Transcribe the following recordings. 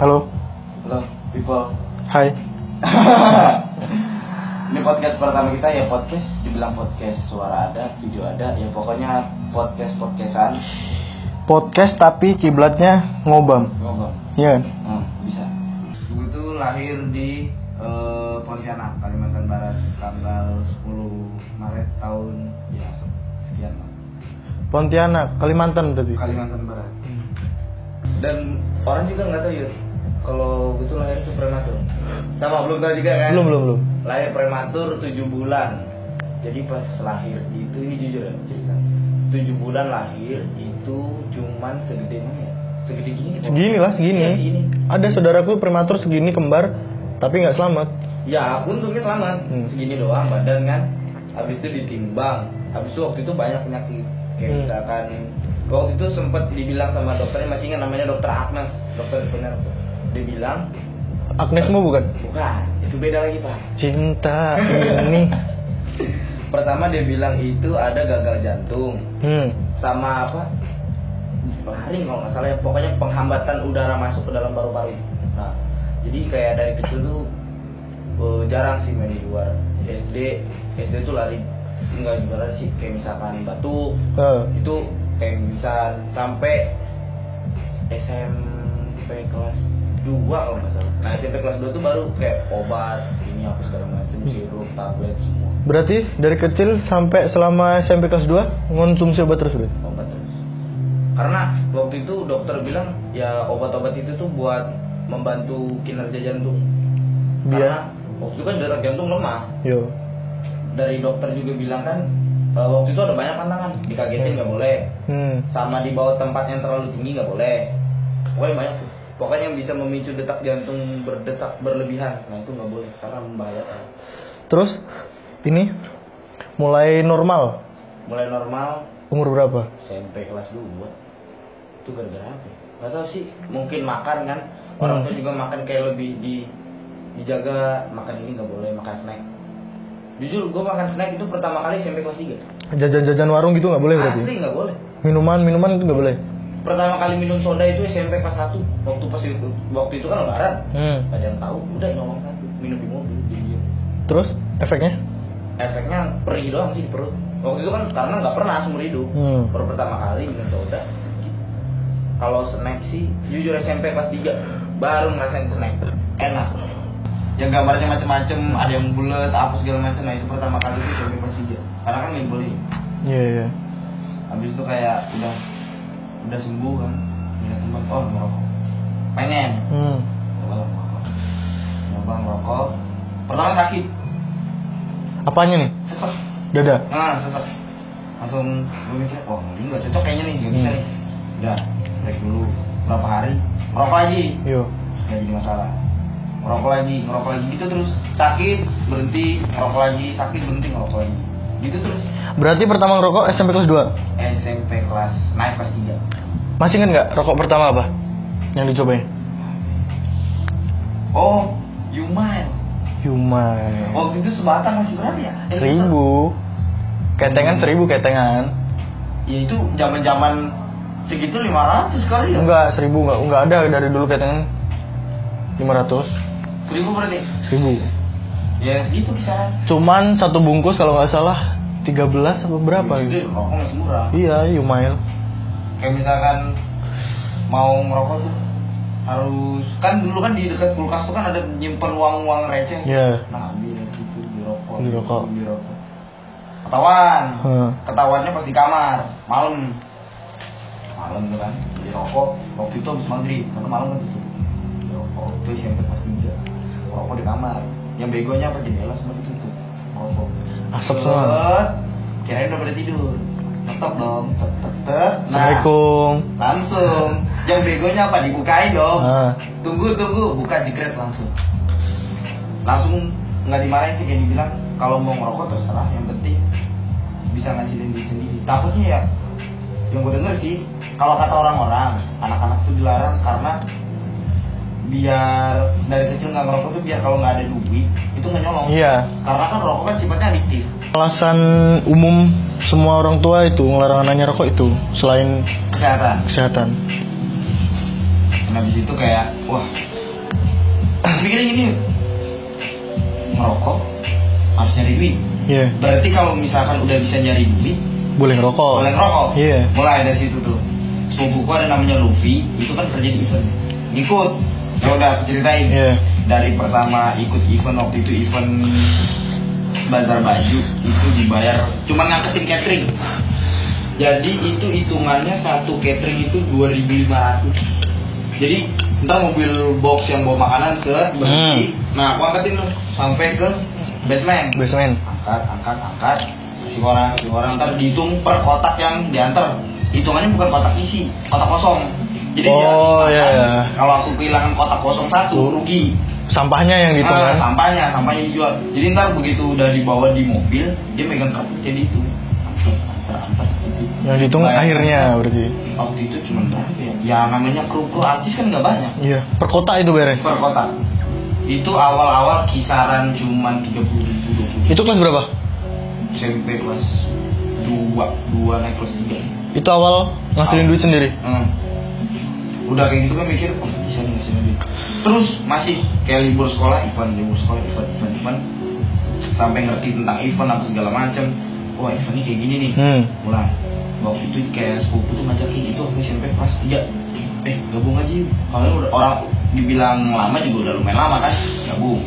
Halo. Halo, people. Hai. Ini podcast pertama kita ya podcast, dibilang podcast suara ada, video ada, ya pokoknya podcast podcastan Podcast tapi kiblatnya ngobam. ngobrol. Iya kan? Hmm, bisa. Gue tuh lahir di eh, Pontianak, Kalimantan Barat, tanggal 10 Maret tahun ya sekian lah. Pontianak, Kalimantan berarti. Kalimantan Barat. Dan orang juga nggak tahu ya kalau gue tuh lahir itu prematur. Sama belum tahu juga kan? Belum, belum, belum. lahir prematur 7 bulan jadi pas lahir itu ini jujur ya cerita 7 bulan lahir itu cuman segede mana ya segede gini Segini lah, segini. Iya, segini Ada saudaraku prematur segini kembar tapi nggak selamat. ya aku untungnya selamat Hmm. segini doang badan kan habis itu ditimbang habis itu waktu itu banyak penyakit kayak Hmm. misalkan waktu itu sempat dibilang sama dokternya masih ingat namanya dokter Agnes dokter benar dia bilang Agnesmu bukan? bukan itu beda lagi pak. Cinta ini. pertama dia bilang itu ada gagal jantung. Hmm. sama apa? Laring kalau nggak salah ya. Pokoknya penghambatan udara masuk ke dalam paru-paru. Nah jadi kayak dari kecil tuh eh, jarang sih main di luar. SD SD tuh lari enggak juga lari sih. Kayak misalkan batuk Eh, itu kayak bisa sampai SMP kelas 2 kalau nggak salah. Nah SMP kelas 2 tuh baru kayak obat ini apa segala macam sirup tablet semua. Berarti dari kecil sampai selama SMP kelas 2 ngonsumsi obat terus berarti? obat terus. Karena waktu itu dokter bilang ya obat-obat itu tuh buat membantu kinerja jantung. Karena Biar waktu itu kan detak jantung lemah. Yo. dari dokter juga bilang kan eh, waktu itu ada banyak pantangan. Dikagetin nggak boleh. Hmm. sama di bawah tempat yang terlalu tinggi nggak boleh. Pokoknya banyak tuh pokoknya yang bisa memicu detak jantung berdetak berlebihan nah itu nggak boleh karena membahayakan. Terus ini? Mulai normal? Mulai normal. Umur berapa? SMP kelas 2 itu gara-gara apa ya? Gak tau sih. Mungkin makan kan? Orang Hmm. tuh juga makan kayak lebih di dijaga. Makan ini nggak boleh makan snack. Jujur gue makan snack itu pertama kali SMP kelas 3 Jajan-jajan warung gitu nggak boleh berarti? asli nggak boleh. Minuman minuman itu nggak boleh. Pertama kali minum soda itu SMP kelas 1 waktu pas itu waktu itu kan lebaran. Hmm. ada yang tahu. Udah ngomong satu. Minum di mobil di Terus efeknya? efeknya perih doang sih di perut. Waktu itu kan karena nggak pernah seumur hidup. Hmm. baru pertama kali minum soda. Kalau snack sih jujur SMP kelas 3 baru ngerasain snack. Enak. Yang gambarnya macam-macam ada yang bulat apa segala macam nah itu pertama kali itu SMP kelas 3 karena kan main beli. Iya iya. habis itu kayak udah udah sembuh kan? Punya teman oh ngerokok. Pengen. Hmm. nyoba ngerokok. Nyoba ngerokok. Pertama sakit. Apanya nih? sesek Dada. nah sesek langsung gue mikir oh ini nggak cocok kayaknya nih nggak bisa Hmm. nih. Udah break dulu. Berapa hari? Ngerokok lagi. Yo. nggak jadi masalah. Ngerokok lagi ngerokok lagi. Gitu terus. Sakit berhenti ngerokok lagi. Sakit berhenti ngerokok lagi gitu terus Berarti pertama ngerokok SMP kelas 2. SMP kelas naik kelas 3 Masih inget nggak rokok pertama apa? Yang dicobain? oh Yumail Yumai. waktu itu sebatang masih berapa ya Eh, Seribu. Ketengan seribu ketengan. ya itu zaman zaman segitu 500 kali ya Enggak seribu enggak enggak ada dari dulu ketengan. 500 seribu berarti seribu. Ya. Segitu kisaran Cuman satu bungkus kalau nggak salah 13 apa berapa Itu gitu. rokok masih murah. Iya, Yumail. kayak misalkan mau ngerokok tuh harus kan dulu kan di dekat kulkas tuh kan ada nyimpen uang-uang receh. Iya. nah ambil gitu di rokok Di rokok. di rokok. Ketahuan. Heeh. ketahuannya pas di kamar malam. Malam tuh kan di rokok. Waktu itu habis maghrib karena malam kan tutup. Di rokok. Itu SMP pas tiga rokok di kamar yang begonya apa jendela semua ditutup. Rokok Asap semua. Kirain udah pada tidur. Tetep dong. Tet tet tet. Nah Assalamualaikum. langsung. Yang begonya apa? Dibukain dong. Ah. tunggu tunggu. Buka jegret langsung. Langsung nggak dimarahin sih kayak dibilang. Kalau mau ngerokok terserah. Yang penting bisa ngasilin duit sendiri. Takutnya ya yang gue denger sih kalau kata orang-orang anak-anak tuh dilarang karena biar dari kecil nggak ngerokok tuh biar kalau nggak ada duit itu nggak nyolong Iya. karena kan rokok kan sifatnya adiktif Alasan umum semua orang tua itu ngelarang anaknya rokok itu selain kesehatan kesehatan. Nah, habis itu kayak wah aku pikirnya gini merokok harus nyari duit Iya. berarti kalau misalkan udah bisa nyari duit Boleh ngerokok. boleh ngerokok Iya. mulai dari situ tuh sepupuku ada namanya Luffy itu kan kerja di event ikut ya udah aku ceritain. Iya. dari pertama ikut event waktu itu event bazar baju itu dibayar cuma ngangkatin catering. Jadi itu hitungannya satu catering itu 2500 jadi ntar mobil box yang bawa makanan set berhenti. Nah aku angkatin tuh sampai ke basement. Basement. angkat angkat angkat. Kasih orang kasih orang ntar dihitung per kotak yang diantar. Hitungannya bukan kotak isi kotak kosong jadi dia Oh, harus iya, iya. kalau aku kehilangan kotak kosong satu rugi Sampahnya yang dihitung Ah, kan? sampahnya sampahnya dijual jadi ntar begitu udah dibawa di mobil dia megang kartu jadi itu. Yang dihitung Bayar. akhirnya berarti. waktu itu cuma berapa ya ya namanya kru kru artis kan nggak banyak Iya. Per kota itu bayarnya. per kotak itu awal-awal kisaran cuman tiga puluh ribu Itu kelas berapa? SMP kelas dua dua naik kelas tiga Itu awal ngasilin duit sendiri. Hmm. Udah kayak gitu kan mikir, oh bisa nih bisa nih. Terus masih kayak libur sekolah, event, libur sekolah, event, event, event. Sampai ngerti tentang event apa segala macam. Wah event ini kayak gini nih. Hmm. Mulai. Waktu itu kayak sepupu tuh ngajakin itu aku SMP kelas 3 Eh gabung aja Kalian udah orang dibilang lama juga udah lumayan lama kan Gabung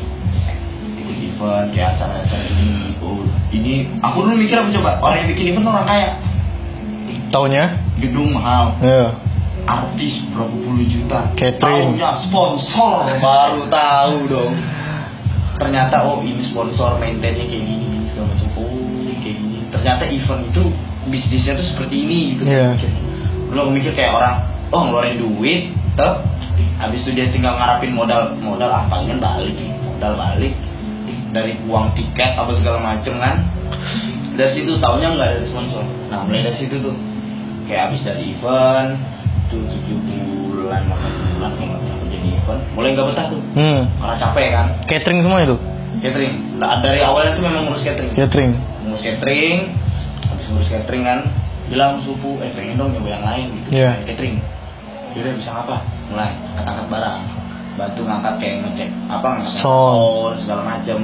Ikut event, kayak acara-acara ini oh, Ini, aku dulu mikir apa coba Orang yang bikin event orang kaya Taunya? Gedung mahal Iya. Artis berapa puluh juta Catering. Taunya sponsor. Baru tahu dong. Ternyata oh ini sponsor maintainnya kayak gini gini, segala macam. Oh kayak gini. Ternyata event itu bisnisnya tuh seperti ini gitu. Dulu aku mikir kayak orang oh ngeluarin duit tuh. Habis itu dia tinggal ngarapin modal modal apa kan balik modal balik. Dari uang tiket apa segala macem kan. Dari situ taunya nggak ada sponsor. Nah mulai dari situ tuh. Kayak habis dari event tuh tujuh bulan delapan bulan kayak nggak pernah kerja di event mulai nggak betah tuh Hmm. karena capek kan Catering semua itu. catering nah, dari awalnya tuh memang ngurus catering Catering. ngurus catering habis ngurus catering kan bilang supu eh pengen dong nyoba yang lain gitu Iya. catering Yaudah bisa apa mulai angkat-angkat barang bantu ngangkat kayak ngecek apa ngangkat Sound. sound, segala macem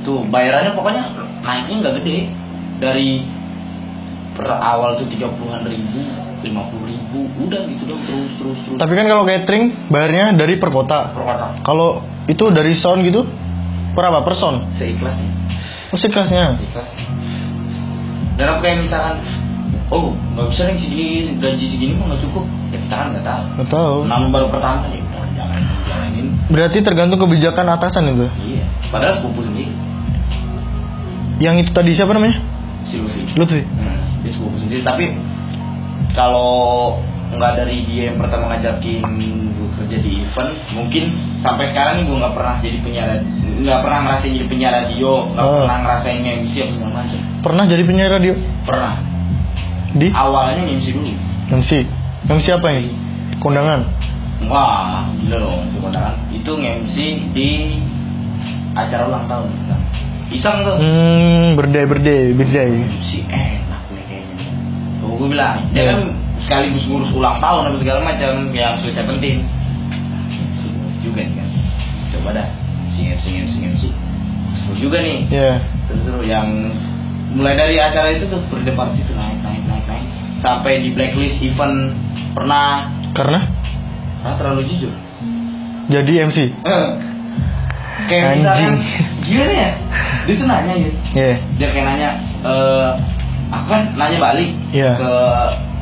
tuh bayarannya pokoknya naiknya nggak gede dari per awal tuh tiga puluhan ribu lima puluh ribu udah gitu dong terus terus terus Tapi kan kalau catering bayarnya dari per kota. per kotak Kalau itu dari sound gitu per apa? Per sound? seikhlasnya Musik kelasnya. ikhlas dan aku kayak misalkan oh nggak bisa nih segini gaji segini mah nggak cukup ya kita kan nggak tahu Nggak tahu. nama baru pertama ya udah jangan jalanin Berarti tergantung kebijakan atasan itu. iya padahal sepupu sendiri Yang itu tadi siapa namanya? Si Lutfi Lutfi. hmm, dia sepupu sendiri tapi kalau nggak dari dia yang pertama ngajakin gue kerja di event mungkin sampai sekarang nih gue nggak pernah jadi penyiar nggak pernah ngerasain jadi penyiar radio nggak Oh. pernah ngerasain MC apa segala macam Pernah jadi penyiar radio pernah di awalnya MC dulu MC. MC apa ini? Kondangan. Wah, gila dong, itu kondangan. Itu nge-MC di acara ulang tahun. Iseng tuh. Hmm, berdai berdai berdai. MC enak nih kayaknya. Tuh gue bilang, dia Iya. kan sekaligus ngurus ulang tahun apa segala macam yang sudah penting. juga nih kan. Coba dah, MC MC MC MC. Seru juga nih. Ya. Seru-seru yang mulai dari acara itu tuh berdebat itu naik naik naik naik sampai di blacklist event pernah Karena karena terlalu jujur. jadi MC. Eh, kayak Anjing. misalkan gimana ya dia tuh nanya gitu Iya. dia kayak nanya eh aku kan nanya balik Iya. ke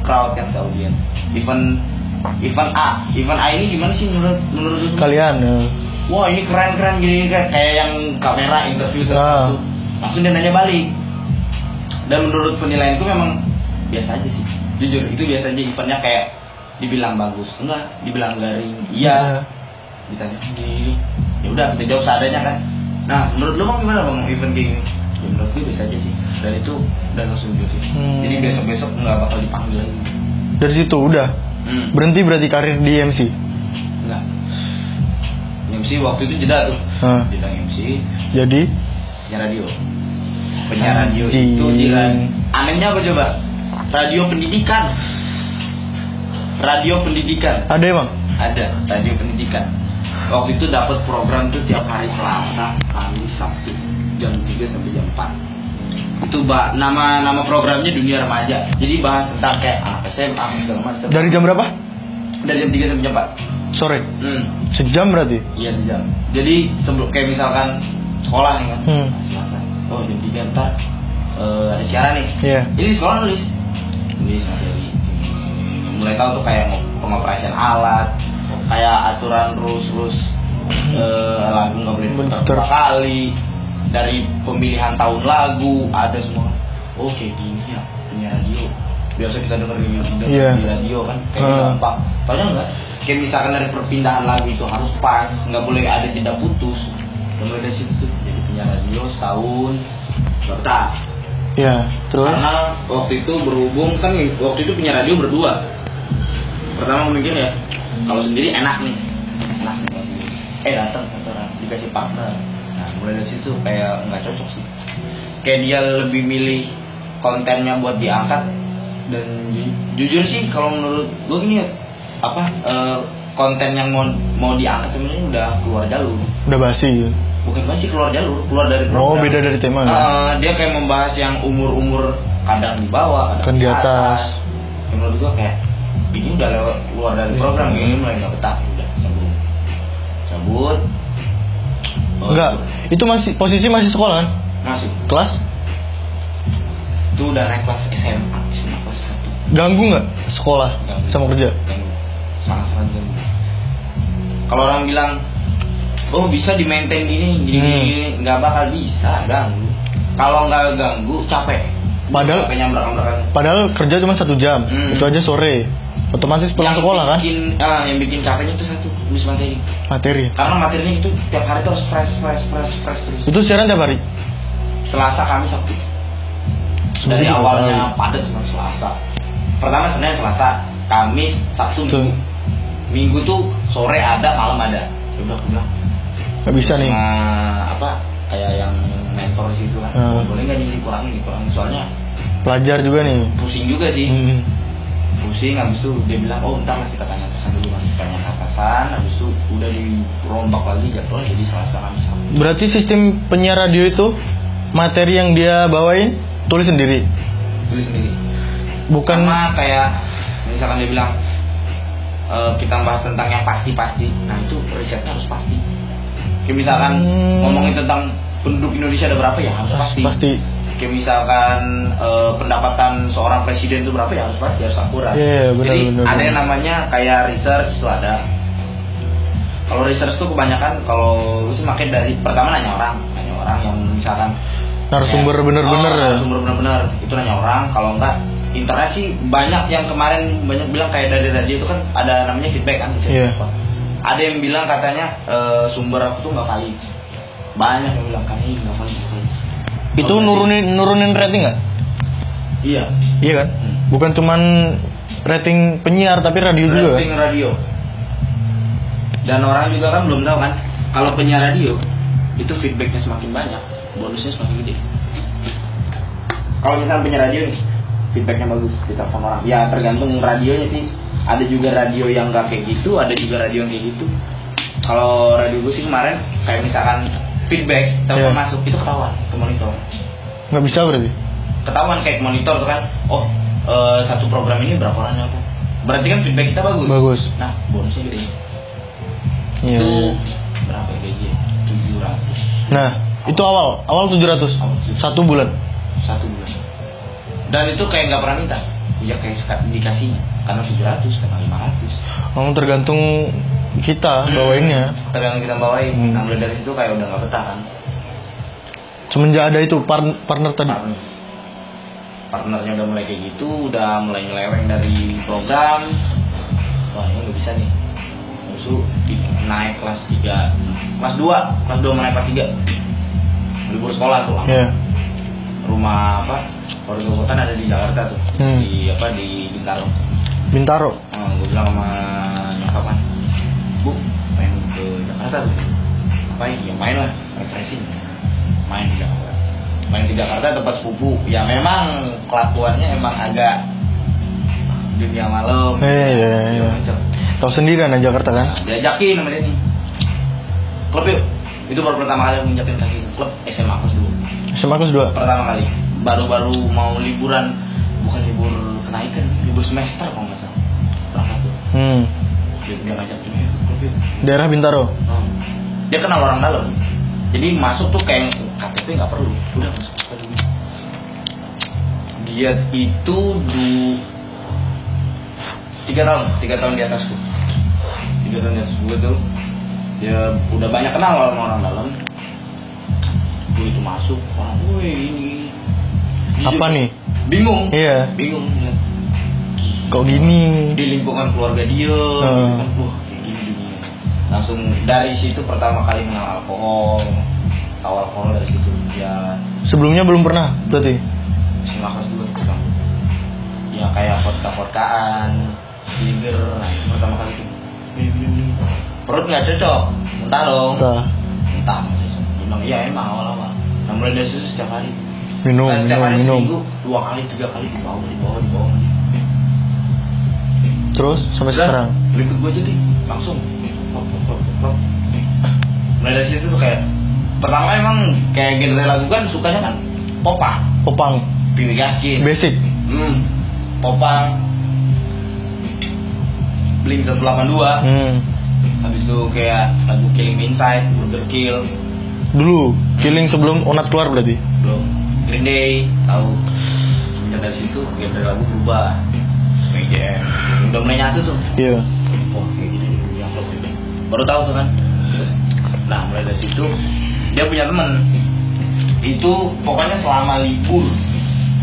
crowd kan ke audiens event event A event A ini gimana sih menurut menurut? Kalian. eh, wah ini keren keren gini kan kayak yang kamera interview Ah. satu langsung dia nanya balik dan menurut penilaianku memang biasa aja sih jujur itu biasa aja eventnya kayak dibilang bagus enggak dibilang garing iya ditanya sendiri. Ya udah kita jawab seadanya kan. Nah menurut lu bang gimana bang event kayak gini? Ya menurut gue biasa aja sih. Dan itu udah langsung gitu Hmm. jadi besok besok nggak bakal dipanggil lagi. Dari situ udah. Hmm. berhenti berarti karir di MC. enggak. MC waktu itu jeda tuh. Hah. jeda MC Jadi? Penyiar radio. Penyiar radio Anjing. itu ra- anehnya apa coba? Radio pendidikan. Radio pendidikan. Ada emang? ada radio pendidikan waktu itu dapat program tuh tiap hari Selasa Kamis Sabtu jam 3 sampai jam 4 itu bah, nama nama programnya dunia remaja jadi bahas tentang kayak anak SMA segala macam Dari jam berapa? dari jam 3 sampai jam 4 Sore. hmm. Sejam berarti? iya sejam jadi sebelum kayak misalkan sekolah nih kan Hmm. Selasa oh jam 3 ntar eh, ada siaran nih Iya. jadi sekolah nulis nulis materi mulai tahu tuh kayak pengoperasian alat kayak aturan rules rules eh, lagu nggak boleh dua kali dari pemilihan tahun lagu ada semua oh kayak gini ya punya radio biasa kita denger di, denger Iya. di radio kan kayak Hmm. gampang Padahal enggak kayak misalkan dari perpindahan lagu itu harus pas nggak boleh ada jeda putus mulai dari situ tuh jadi punya radio setahun betah Iya. Terus? karena waktu itu berhubung kan waktu itu punya radio berdua pertama mikir ya kalau sendiri enak nih enak nih eh datang satu orang dikasih partner nah mulai dari situ kayak nggak cocok sih kayak dia lebih milih kontennya buat diangkat dan ju- jujur sih kalau menurut gue gini ya apa eh, konten yang mau mau diangkat sebenarnya udah keluar jalur Udah basi. gitu. bukan masih keluar jalur keluar dari Oh, program beda dari tema. ya? Eh, dia kayak membahas yang umur-umur kadang di bawah, kadang Kan di atas. Ya, menurut gua kayak ini udah lewat keluar dari Iya. program, ini mulai nggak betah, udah cabut, cabut. Oh, Enggak. Itu masih posisi masih sekolah kan? Masuk. Kelas? Itu udah naik kelas SMA, SMA kelas satu. Ganggu nggak sekolah Ganggu. sama kerja? Ganggu. Sangat-sangat ganggu. Kalau orang bilang, oh bisa di maintain gini, gini, Hmm. gini, nggak bakal bisa, ganggu. Kalau nggak ganggu, capek. Padahal-. Padahal kerja cuma satu jam. Hmm. Itu aja sore. Otomatis pulang yang sekolah kan? bikin, ah, yang bikin capeknya itu satu nulis materi Materi. karena materinya itu tiap hari terus fresh fresh fresh fresh terus Itu siaran tiap hari. selasa kamis sabtu dari awalnya padat kan selasa pertama senin selasa kamis sabtu minggu minggu tuh sore ada malam ada ya udah bilang Gak bisa nih. Nah, apa kayak yang mentor situ kan Hmm. boleh nggak nih dikurangin dikurangin soalnya Pelajar juga nih. pusing juga sih Hmm. Pusing habis itu dia bilang oh ntar lah kita tanya atasan dulu kan tanya atasan habis itu udah dirombak lagi jadwal jadi selasa kamis. Berarti sistem penyiar radio itu materi yang dia bawain tulis sendiri. tulis sendiri Bukan sama kayak misalkan dia bilang eh, kita bahas tentang yang pasti-pasti nah itu risetnya harus pasti kayak misalkan Hmm. ngomongin tentang penduduk Indonesia ada berapa ya harus pasti, pasti. Kayak misalkan eh, pendapatan seorang presiden itu berapa ya harus pasti harus akurat Iya, benar, jadi benar, ada yang namanya kayak research itu ada. Kalau research tuh kebanyakan kalau sih makin dari pertama nanya orang nanya orang yang misalkan Narasumber kayak, bener-bener oh, ya? narasumber bener-bener itu nanya orang. Kalau enggak internet sih banyak yang kemarin banyak bilang kayak dari radio itu kan ada namanya feedback kan Iya. ada yang bilang katanya eh, sumber aku tuh nggak valid. Banyak yang bilang kan ini nggak valid." Itu nurunin nurunin rating nggak? iya Iya kan? Hmm. Bukan cuman rating penyiar tapi radio juga. kan? rating radio dan orang juga kan belum tahu kan kalau penyiar radio itu feedbacknya semakin banyak bonusnya semakin gede kalau misalnya penyiar radio nih feedbacknya bagus kita sama orang ya tergantung radionya sih ada juga radio yang nggak kayak gitu ada juga radio yang kayak gitu kalau radio gue sih kemarin kayak misalkan feedback telepon Iya. masuk itu ketahuan ke monitor Nggak bisa berarti. ketahuan kayak monitor tuh kan oh eh, satu program ini berapa orang yang berarti kan feedback kita bagus Bagus. nah bonusnya gede itu iya. berapa ya gaji tujuh ratus Nah, itu awal, awal 700. Awal 700. Satu bulan. satu bulan dan itu kayak nggak pernah minta ya kayak dikasihnya karena tujuh ratus karena lima ratus Kamu tergantung kita bawainnya. tergantung kita bawain Hmm. nah mulai dari situ kayak udah nggak betah kan? Semenjak ada itu par- partner tadi. partner. Partnernya udah mulai kayak gitu udah mulai nyeleweng dari program. Wah ini nggak bisa nih. Musuh naik kelas 3 kelas 2 kelas 2 naik kelas 3 libur sekolah tuh lama Iya. rumah apa? Gue kan ada di Jakarta tuh. Hmm. di apa? Di Bintaro. Bintaro. nah, gue bilang sama nyokap kan bu main ke Jakarta tuh. Ngapain? Ya main lah refreshing. Main di Jakarta. Main di Jakarta tempat sepupu. Ya memang kelakuannya emang agak dunia malam. Iya, iya, iya. Tahu sendiri anak Jakarta kan? Nah, diajakin sama dia nih. Klub yuk. Itu baru pertama kali aku nginjakin kaki ke klub SMA kelas dulu SMA kelas 2. pertama kali. Baru-baru mau liburan. Bukan libur kenaikan libur semester kalau nggak salah. Berapa tuh Hmm. dia, dia Daerah Bintaro. Hmm. dia kenal orang dalam jadi masuk tuh kayak KTP nggak perlu udah masuk dia itu du tiga tahun tiga tahun di atasku tiga tahun di atas gue tuh dia udah banyak kenal sama orang dalam gue itu masuk orang gue ini Dia Apa nih? bingung Iya. bingung. Kok gini? di lingkungan keluarga dia Hmm. kan, wah langsung dari situ pertama kali mengenal alkohol tahu alkohol dari situ ya Sebelumnya belum pernah berarti. SMA kelas dua Bang. ya kayak vodka vodkaan Tiger nah itu pertama kali minum. perut nggak cocok muntah dong Entah. muntah bilang iya emang awal awal nah mulai dari situ setiap hari Minum, Nah, setiap minum, hari minum. seminggu dua kali tiga kali di bawah di bawah di bawah Terus sampai Udah, sekarang. lu ikut gue jadi langsung Mulai dari situ tuh kayak pertama emang kayak genre lagu kan sukanya kan popang. Popang. Piwi Gaskin. Basic. hmm, popang. Blink 182 Hmm. habis itu kayak lagu Killing Inside Burger Kill. Dulu killing sebelum Onat keluar berarti. belum. Green Day tahu. Dari situ genre lagu berubah. Udah mulai nyatu tuh. Iya. Baru tahu tuh kan. Nah mulai dari situ dia punya temen itu pokoknya selama libur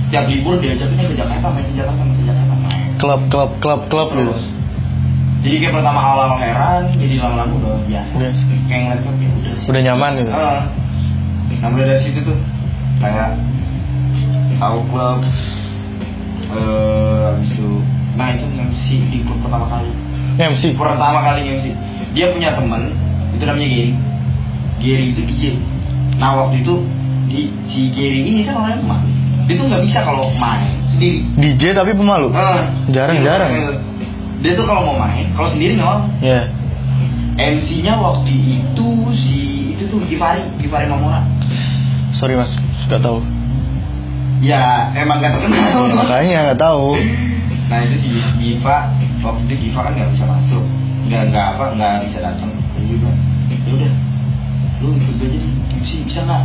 tiap libur diajakinnya ke Jakarta main ke Jakarta main ke Jakarta main. Klub, klub, klub, klub gitu. Terus. Jadi kayak pertama awal heran, jadi lama-lama udah biasa. Biasa. Kayak ngeliat klub ya udah sih. Udah nyaman gitu. Ah. Nah mulai dari situ tuh kayak tahu klub eh habis itu nah itu MC di klub pertama kali MC. pertama kali MC dia punya teman itu namanya Gary. Gary itu DJ nah waktu itu di si Gary ini kan orangnya pemalu dia tuh nggak bisa kalau main sendiri. DJ tapi pemalu. Eh, Jarang, dia- jarang. dia tuh kalau mau main kalau sendiri nggak Iya. MC-nya waktu itu si itu tuh Givari Givari Mamora. Sorry mas, nggak tahu. ya emang gak terkenal Makanya nggak tahu. nah itu si Giva waktu itu Giva kan nggak bisa masuk nggak nggak apa nggak bisa datang. Dia bilang ya udah. Lu ikut gue jadi MC bisa nggak?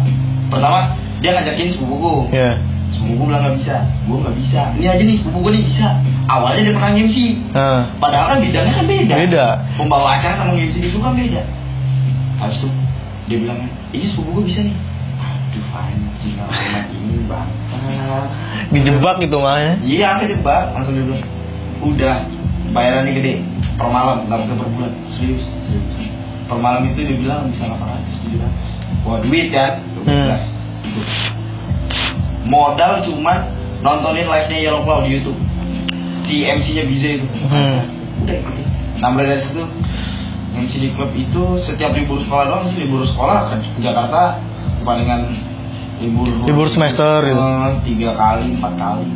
Pertama dia ngajakin sepupuku Iya. sepupuku bilang nggak bisa. Gue nggak bisa. Ini aja nih sepupuku nih bisa. Awalnya dia pernah MC Nah, padahal kan bidangnya kan beda. Beda. pembawa acara sama MC itu kan beda. Habis itu dia bilang ini sepupuku bisa nih. Aduh anjing amat ini bangsa dijebak gitu makanya. Iya, kejebak. Langsung dia bilang, udah bayarannya gede per malam, nggak per bulan. Serius, serius. Per malam itu dia bilang bisa 800, 700. Wah duit kan, 12. Itu. Modal cuma nontonin live-nya Yellow Claw di YouTube. Si MC-nya bisa itu. Hmm. Udah dari situ MC di klub itu setiap libur sekolah doang sih libur sekolah kan ke Jakarta palingan libur Libur semester gitu. Eh, tiga kali empat kali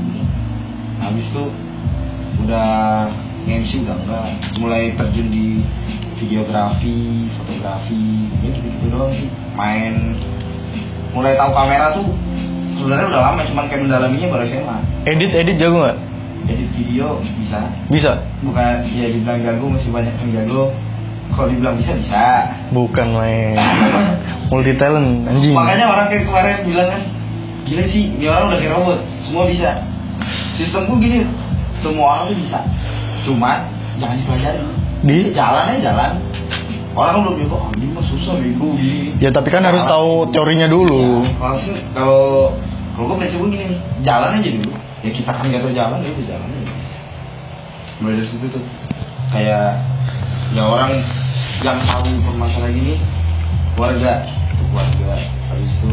nah, habis itu udah MC udah enggak. Mulai terjun di videografi fotografi ya gitu gitu doang sih. Main. Mulai tahu kamera tuh sebenarnya udah lama cuman kayak mendalaminya baru SMA Edit, edit jago nggak? edit video bisa. Bisa. bukan ya dibilang jago masih banyak yang jago. Kalau dibilang bisa bisa. Bukan main. Multi talent anjing. makanya orang kayak kemarin bilang kan gila sih ini orang udah kayak robot. Semua bisa. Sistemku gini semua orang tuh bisa cuma jangan dipelajari Di? jalan aja jalan. Orang belum bego oh, ini mah susah bego. Ya tapi kan harus tahu teorinya dulu. Ya, kalau kalau kalau gue prinsip gue gini jalan aja dulu. Ya kita kan gak tau jalan ya udah jalan aja. Mulai dari situ tuh. Kayak ya orang yang tahu permasalahan ini keluarga. Keluarga. Habis itu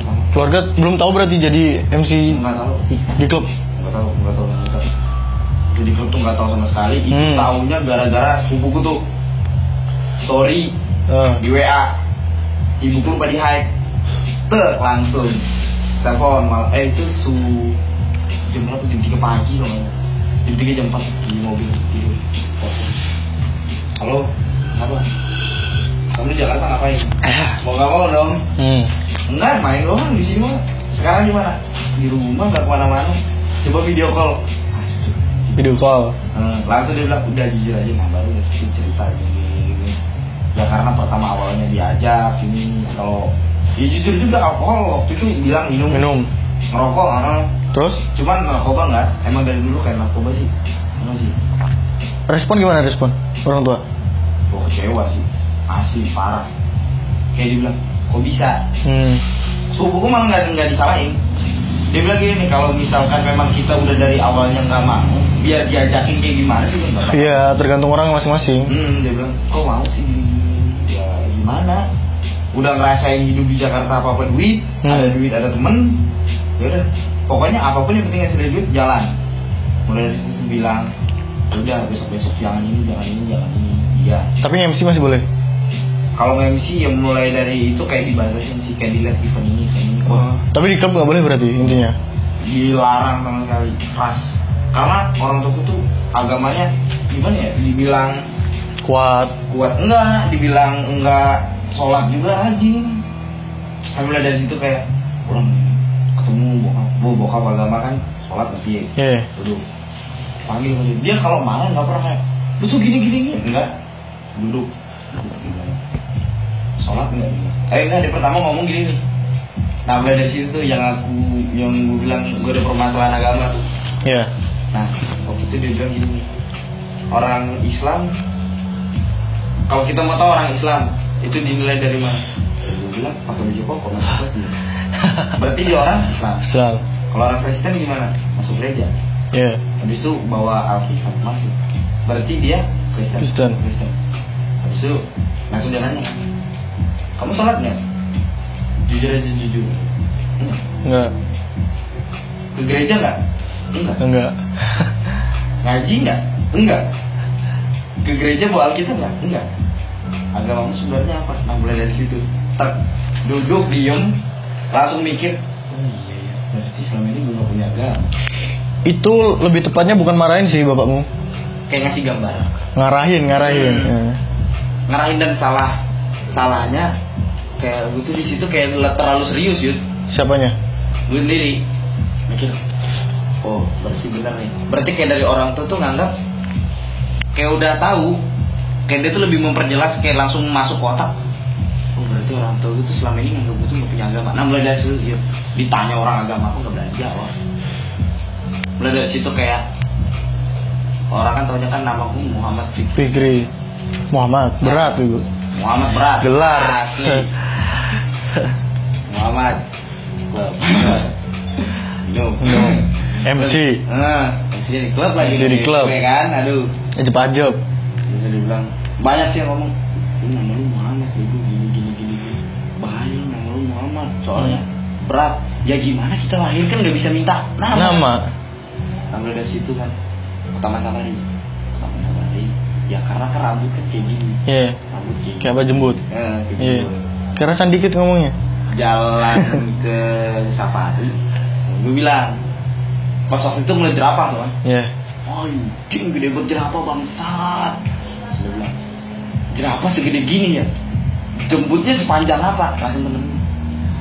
pertama. Keluarga belum tahu berarti jadi MC nggak tahu. di klub. nggak tahu nggak tahu nggak tahu di grup tuh nggak tahu sama sekali. Itu hmm. tahunya gara-gara sepupuku tuh story uh. di WA ibuku lupa di hide. Ter langsung. Telepon mal eh itu su jam berapa? Jam tiga pagi dong jam tiga jam empat. Di mobil tidur. Halo? Apa kamu di Jakarta ngapain? Eh. Mau nggak mau dong. Hmm. enggak main doang di sini mah sekarang gimana? Di rumah nggak ke mana-mana. Coba video call. Video call. Hmm, langsung dia bilang udah jujur aja nah baru sedikit cerita gini, ya karena pertama awalnya diajak ini kalau ya jujur juga alkohol waktu itu bilang minum Minum. ngerokok ah. Terus cuman narkoba nggak emang dari dulu kayak narkoba sih emang sih respon gimana respon orang tua? gue kecewa sih asli parah kayak dia bilang kok bisa Hmm. sepupuku malah nggak nggak disalahin dia bilang gini kalau misalkan memang kita udah dari awalnya nggak mau biar diajakin kayak gimana nggak apa-apa. Iya, tergantung orang masing-masing. hmm, dia bilang kok mau sih ya gimana udah ngerasain hidup di Jakarta apa apa duit Hmm. ada duit ada temen ya udah pokoknya apa pun yang penting hasil duit jalan mulai dari situ bilang "Ya udah besok besok jangan ini jangan ini jangan ini iya Tapi MC masih boleh. Kalau MC ya mulai dari itu kayak dibatasin sih kayak dilihat event ini event ini. Wah, Tapi di klub nggak boleh berarti intinya. dilarang sama sekali keras. Karena orang tuaku tuh agamanya gimana ya dibilang Kuat. kuat. Enggak dibilang enggak sholat juga rajin. Saya mulai dari situ kayak pulang ketemu bokap bu bokap agama kan sholat pasti Iya. duduk. Panggil dia kalau marah nggak pernah kayak lu tuh gini gini gini. Enggak. Duduk. Duduk sholat enggak eh enggak dia pertama ngomong gini nih nah mulai dari situ tuh yang aku yang gue bilang gue ada permasalahan agama tuh Iya. nah waktu itu dia bilang gini orang Islam kalau kita mau tahu orang Islam itu dinilai dari mana gue bilang pakai baju koko masuk masjid berarti dia orang Islam Islam. kalau orang Kristen gimana masuk gereja Iya. Habis itu bawa Alkitab masuk. Berarti dia Kristen. Kristen. Kristen. Habis itu langsung dia nanya, kamu sholat nggak? Jujur aja jujur. Enggak. Ke gereja nggak? Enggak. Enggak. Ngaji nggak? Enggak. Ke gereja bawa Alkitab nggak? Enggak. Agamamu sebenarnya apa? Nah mulai dari situ. Ter duduk diem, langsung mikir. Oh iya ya, berarti selama ini gue nggak punya agama. Itu lebih tepatnya bukan marahin sih bapakmu. Kayak ngasih gambar. Ngarahin, ngarahin. Hmm. Iya. ngarahin dan salah salahnya kayak gue tuh di situ kayak terlalu serius yud Siapanya? gue sendiri mikir oh berarti benar nih berarti kayak dari orang tua tuh nganggap kayak udah tahu kayak dia tuh lebih memperjelas kayak langsung masuk kotak oh berarti orang tua tuh selama ini nganggap gue tuh gak punya agama nah mulai dari situ yud, ditanya orang agama aku gak berani jawab mulai dari situ kayak orang kan taunya kan namaku Muhammad Fikri Fikri. Muhammad. Berat itu. Muhammad berat Gelar. asli Muhammad klub. Minum. MC. Eh, MC di klub lagi MC di klub. gue kan aduh Ajep ajep. bisa dibilang banyak sih yang ngomong lu nama lu Muhammad itu gini gini gini gini bahaya nama lu Muhammad soalnya Hmm. berat ya gimana kita lahir kan nggak bisa minta nama Nama. Nah, mulai dari situ kan pertama sabari pertama sabari ya karena kan rambut kan kayak gini Iya. rambut kayak Kayak apa jembut. Eh, Iya. Kerasan dikit ngomongnya. jalan ke safari gue bilang pas waktu itu mulai jerapah tuh kan Iya. oh anjing gede banget jerapah bangsat bilang jerapah segede gini ya jembutnya sepanjang apa langsung temen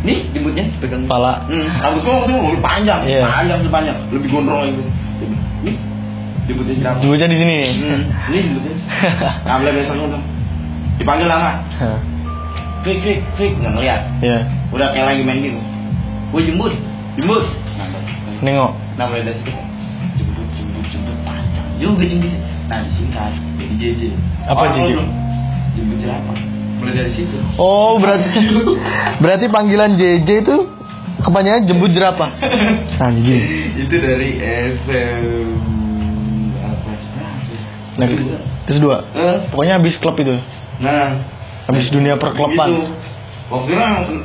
nih jembutnya pegang Kepala. hmm, rambut gua waktu itu lebih panjang Iya. panjang sepanjang lebih gondrong bilang, nih jembutnya jerapah Jembutnya di sini nih. hmm, ini jembutnya mulai besok bilang, dipanggil lama klik klik klik nggak ngeliat Iya. udah kayak lagi main game gue jembut jembut nah, Nengok. nah mulai dari situ jembut jembut jembut panjang juga jembut nah disingkat jadi JJ Apa JJ? jembut jerapah mulai dari situ Oh, berarti berarti panggilan JJ itu kepanjangan jembut jerapah. Anjing. itu dari FM apa Nah, terus dua. Eh, Pokoknya habis klub itu. Nah Habis dunia perklopan. Gitu. waktu itu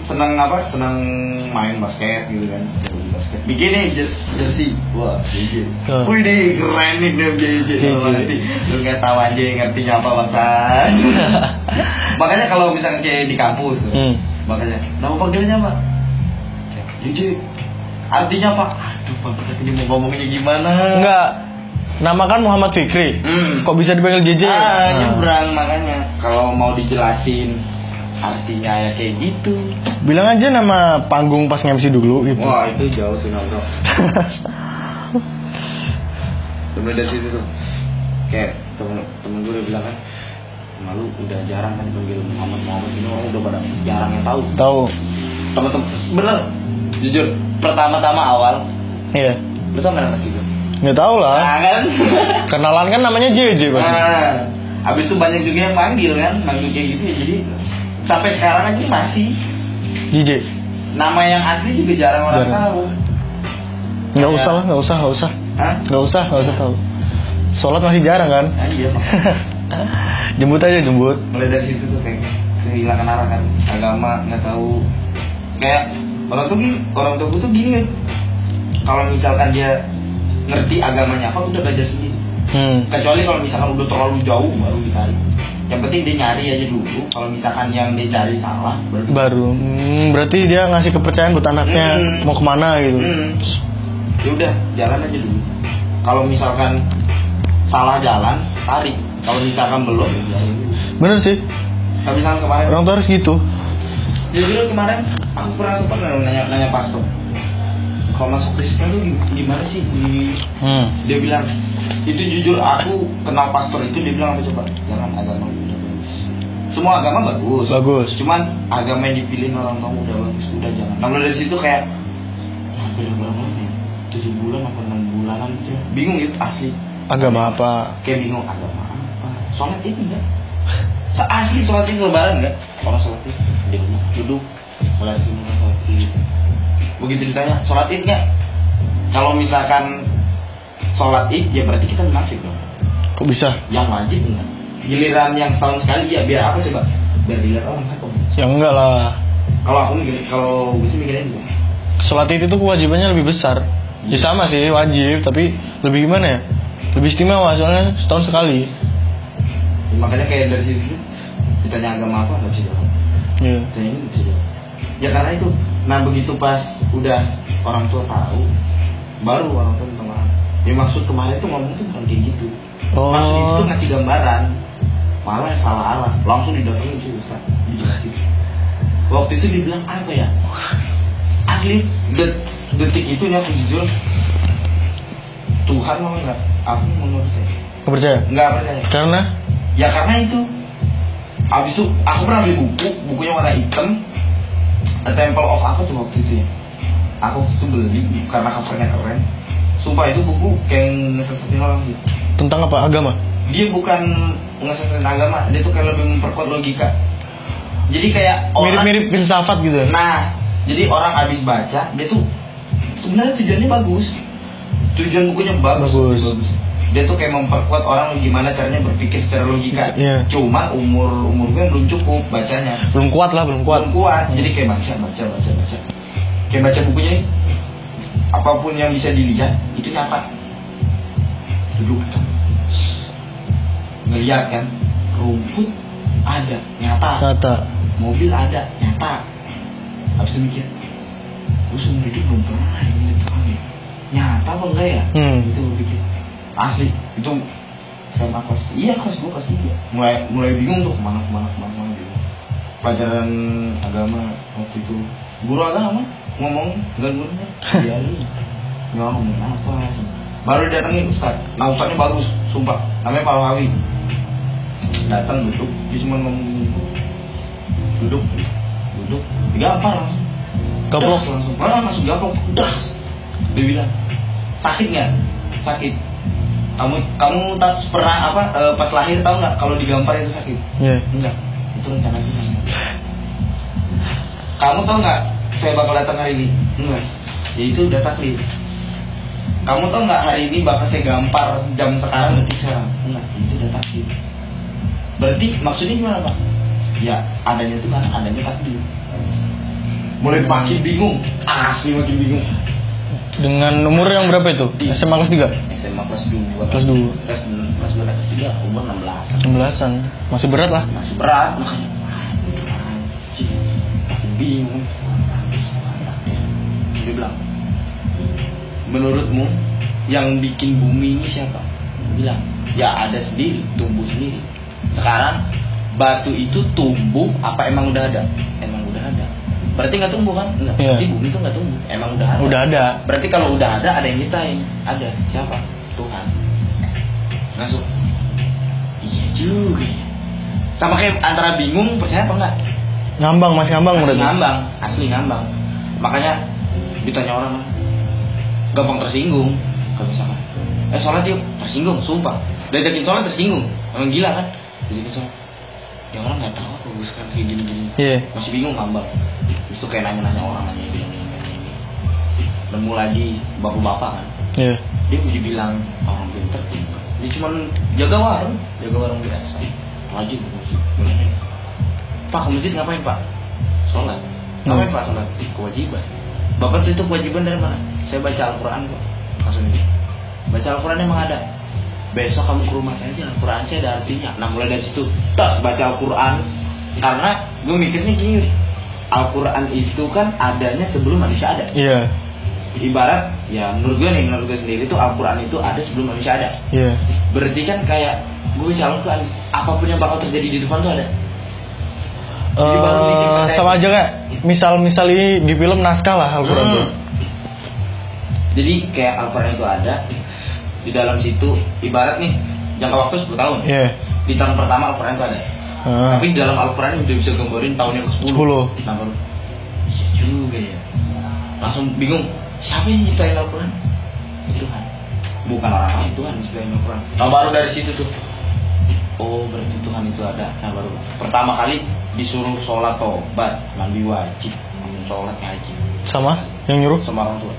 senang apa senang main basket gitu kan basket. Bikin nih jersey. Wah JJ wih deh keren nih dia JJ lu nggak tahu aja ngertinya apa bangsan makanya kalau misalnya kayak di kampus Hmm. makanya nama panggilannya apa? JJ artinya apa? Aduh bangsa ini mau ngomongnya gimana? Enggak. Nama kan Muhammad Fikri. Hmm. Kok bisa dipanggil JJ? Ah, Nah. nyebrang makanya kalau mau dijelasin artinya ya kayak gitu Bilang aja nama panggung pas nge-MC dulu gitu. wah itu jauh tuh nongkrong Sebenarnya dari situ tuh kayak temen temen gue udah bilang kan malu udah jarang kan dipanggil Muhammad Muhammad ini orang udah pada jarang yang tahu Tahu. temen-temen bener jujur pertama-tama awal Iya. lu tau nggak sih Nggak tahu lah. nah kan Kenalan kan namanya JJ pasti. nah habis itu banyak juga yang manggil kan manggil kayak gitu ya jadi sampai sekarang aja masih JJ. nama yang asli juga jarang orang Jarang. tahu Nggak usah lah, nggak usah, nggak usah. Hah? Nggak usah, nggak usah tahu. Sholat masih jarang kan? Nah, iya Pak. jemput aja jemput. mulai dari situ tuh kayak kehilangan arah kan agama nggak tahu kayak orang tuh gini orang tua tuh gini kan kalau misalkan dia ngerti agamanya apa udah belajar sendiri Hmm. kecuali kalau misalkan udah terlalu jauh baru dicari yang penting dia nyari aja dulu kalau misalkan yang dia cari salah baru Baru. Hmm, berarti dia ngasih kepercayaan buat anaknya Hmm. mau ke mana gitu. Hmm. ya udah jalan aja dulu kalau misalkan salah jalan tarik kalau misalkan belum ya dulu. Bener sih. Kayak misalkan kemarin Orang tua harus gitu. Jujur kemarin aku pernah sempat nanya nanya pastor kalau masuk Kristen tuh gim- gimana sih? Di Hmm. dia bilang itu jujur aku kenal pastor itu dia bilang apa coba? Jangan agama udah bagus. Semua agama bagus. Bagus. cuman agama yang dipilih orang kamu udah bagus udah jangan. Nah dari situ kayak "Wah, beda berapa ya tujuh bulan apa enam bulanan gitu bingung gitu asli. Agama apa? kayak bingung agama apa? Sholat itu enggak. Asli sholat itu lebaran enggak? Orang sholat itu duduk mulai sholat id begitu ditanya sholat id enggak kalau misalkan sholat id ya berarti kita munafik dong Kok bisa? yang wajib enggak giliran yang setahun sekali ya biar apa coba biar dilihat orang kan kok Ya enggak lah. kalau aku mikir kalau gue sih mikirnya gitu Sholat itu tuh kewajibannya lebih besar. Ya sama sih wajib, tapi lebih gimana ya? Lebih istimewa soalnya setahun sekali. Ya, makanya kayak dari situ ditanya agama apa nggak bisa jawab Iya. ini nggak bisa jawab ya karena itu nah begitu pas udah orang tua tahu baru orang tua minta maaf ya maksud kemarin tuh ngomong tuh bukan kayak gitu. Oh. maksud itu ngasih gambaran malah salah arah. Langsung didatengin sih Ustaz dijelasin. Waktu itu dibilang apa ya? Asli det- detik itu aku jujur Tuhan mau nggak? Aku menurut saya Nggak percaya? nggak percaya. Karena? Ya karena itu. Abis itu aku pernah beli buku bukunya warna hitam A Temple of apa tuh waktu itu ya aku tuh beli karena covernya keren sumpah itu buku kayak ngesesatin orang sih tentang apa? Agama. dia bukan ngesesatin agama dia tuh kayak lebih memperkuat logika jadi kayak orang Mirip-mirip filsafat gitu. ya? Nah, jadi orang habis baca, dia tuh sebenarnya tujuannya bagus. Tujuan bukunya bagus. Bagus. Dia tuh kayak memperkuat orang gimana caranya berpikir secara logika. Iya. Cuma umur umur gue belum cukup bacanya. Belum kuat lah, belum kuat. Belum kuat. Jadi kayak baca, baca, baca, baca. Kayak baca bukunya nih. Apa pun yang bisa dilihat itu nyata. Duduk. Ngeliat kan, rumput ada, nyata Kata. mobil ada nyata habis itu mikir gue seumur hidup belum pernah ini ya nyata apa enggak ya Hmm. itu gue pikir asli. Itu SMA kelas iya kelas gue kelas tiga mulai mulai bingung tuh ke mana ke mana ke mana, ke mana gitu pelajaran agama waktu itu. Guru agama ngomong gurunya. Biarin nggak ngomongin apa baru datengin ustad nah ustadnya bagus sumpah. Namanya Pak Wawi datang duduk. Dia cuma ngomong duduk duduk. Digampar langsung. Gaplok. Langsung. Ah, langsung gaplok das dia bilang sakit nggak? Sakit kamu kamu tak pernah apa eh, pas lahir tahu nggak kalau digampar itu sakit? Iya. enggak. Itu rencana Tuhan kamu tahu nggak saya bakal datang hari ini? Enggak. Ya itu udah takdir. Kamu tahu nggak hari ini bakal saya gampar jam sekarang detik sekarang? Enggak. Itu udah takdir. Berarti maksudnya gimana pak? Ya adanya Tuhan adanya takdir. Mulai makin bingung. Asli makin bingung. Dengan umur yang berapa itu? SMA kelas 3? SMA kelas 2 Kelas dua. kelas kelas dua kelas tiga umur 16 16-an. Masih berat lah. masih berat. Makanya bingung. Dia bilang menurutmu yang bikin bumi ini siapa? Dia bilang ya ada sendiri tumbuh sendiri. Sekarang batu itu tumbuh apa emang udah ada? Emang udah ada. Berarti nggak tumbuh kan? Enggak Iya. di bumi itu nggak tumbuh. Emang udah ada. Udah ada. berarti kalau udah ada ada yang nyiptain ada. Siapa Tuhan. Langsung iya juga ya. sama kayak antara bingung percaya apa enggak? Ngambang masih ngambang asli berarti. ngambang asli ngambang. Makanya ditanya orang gampang tersinggung. Kalau misalkan eh sholat yuk. Tersinggung sumpah. Diajakin sholat tersinggung. Emang gila kan? Diajakin sholat. Ya orang nggak tahu gue sekarang kayak gini gini Iya. masih bingung ngambang. Tuh kayak nanya-nanya orang nanya ini ini nanya ini nemu lagi bapak-bapak kan. Iya. Dia udah bilang orang pinter dia cuma jaga warung jaga warung biasa. Rajin ke masjid pak ke masjid ngapain pak? Sholat. Ngapain Hmm. pak sholat? Ih, kewajiban. Bapak itu kewajiban dari mana? Saya baca Al-Quran kok langsung ini. Baca Al-Quran emang ada? Besok kamu ke rumah saya aja Al-Quran saya ada artinya. Nah mulai dari situ tas baca Al-Quran. Karena gue mikirnya gini Al-Quran itu kan adanya sebelum manusia ada. Iya. Ibarat ya menurut gue nih menurut gue sendiri tuh Al-Quran itu ada sebelum manusia ada Iya. berarti kan kayak gue Al-Quran apa pun yang bakal terjadi di depan tuh ada Jadi baru bikin Eh, sama aja kayak misal-misal ini di film naskah lah Al-Quran Hmm. tuh. jadi kayak Al-Quran itu ada di dalam situ ibarat nih jangka waktu 10 tahun Iya. di tahun pertama Al-Quran itu ada Ah. tapi di dalam Al-Quran udah bisa gambarin tahun yang ke-10 10. nah baru iya juga ya langsung bingung siapa yang nyiptain Al-Quran? Tuhan. Bukan orang lain. Tuhan yang nyiptain Al-Quran. Nah baru dari situ tuh. Oh berarti Tuhan itu ada. Nah baru. Pertama kali disuruh sholat tobat mandi wajib sholat wajib Sama? Yang nyuruh? sama orang tua.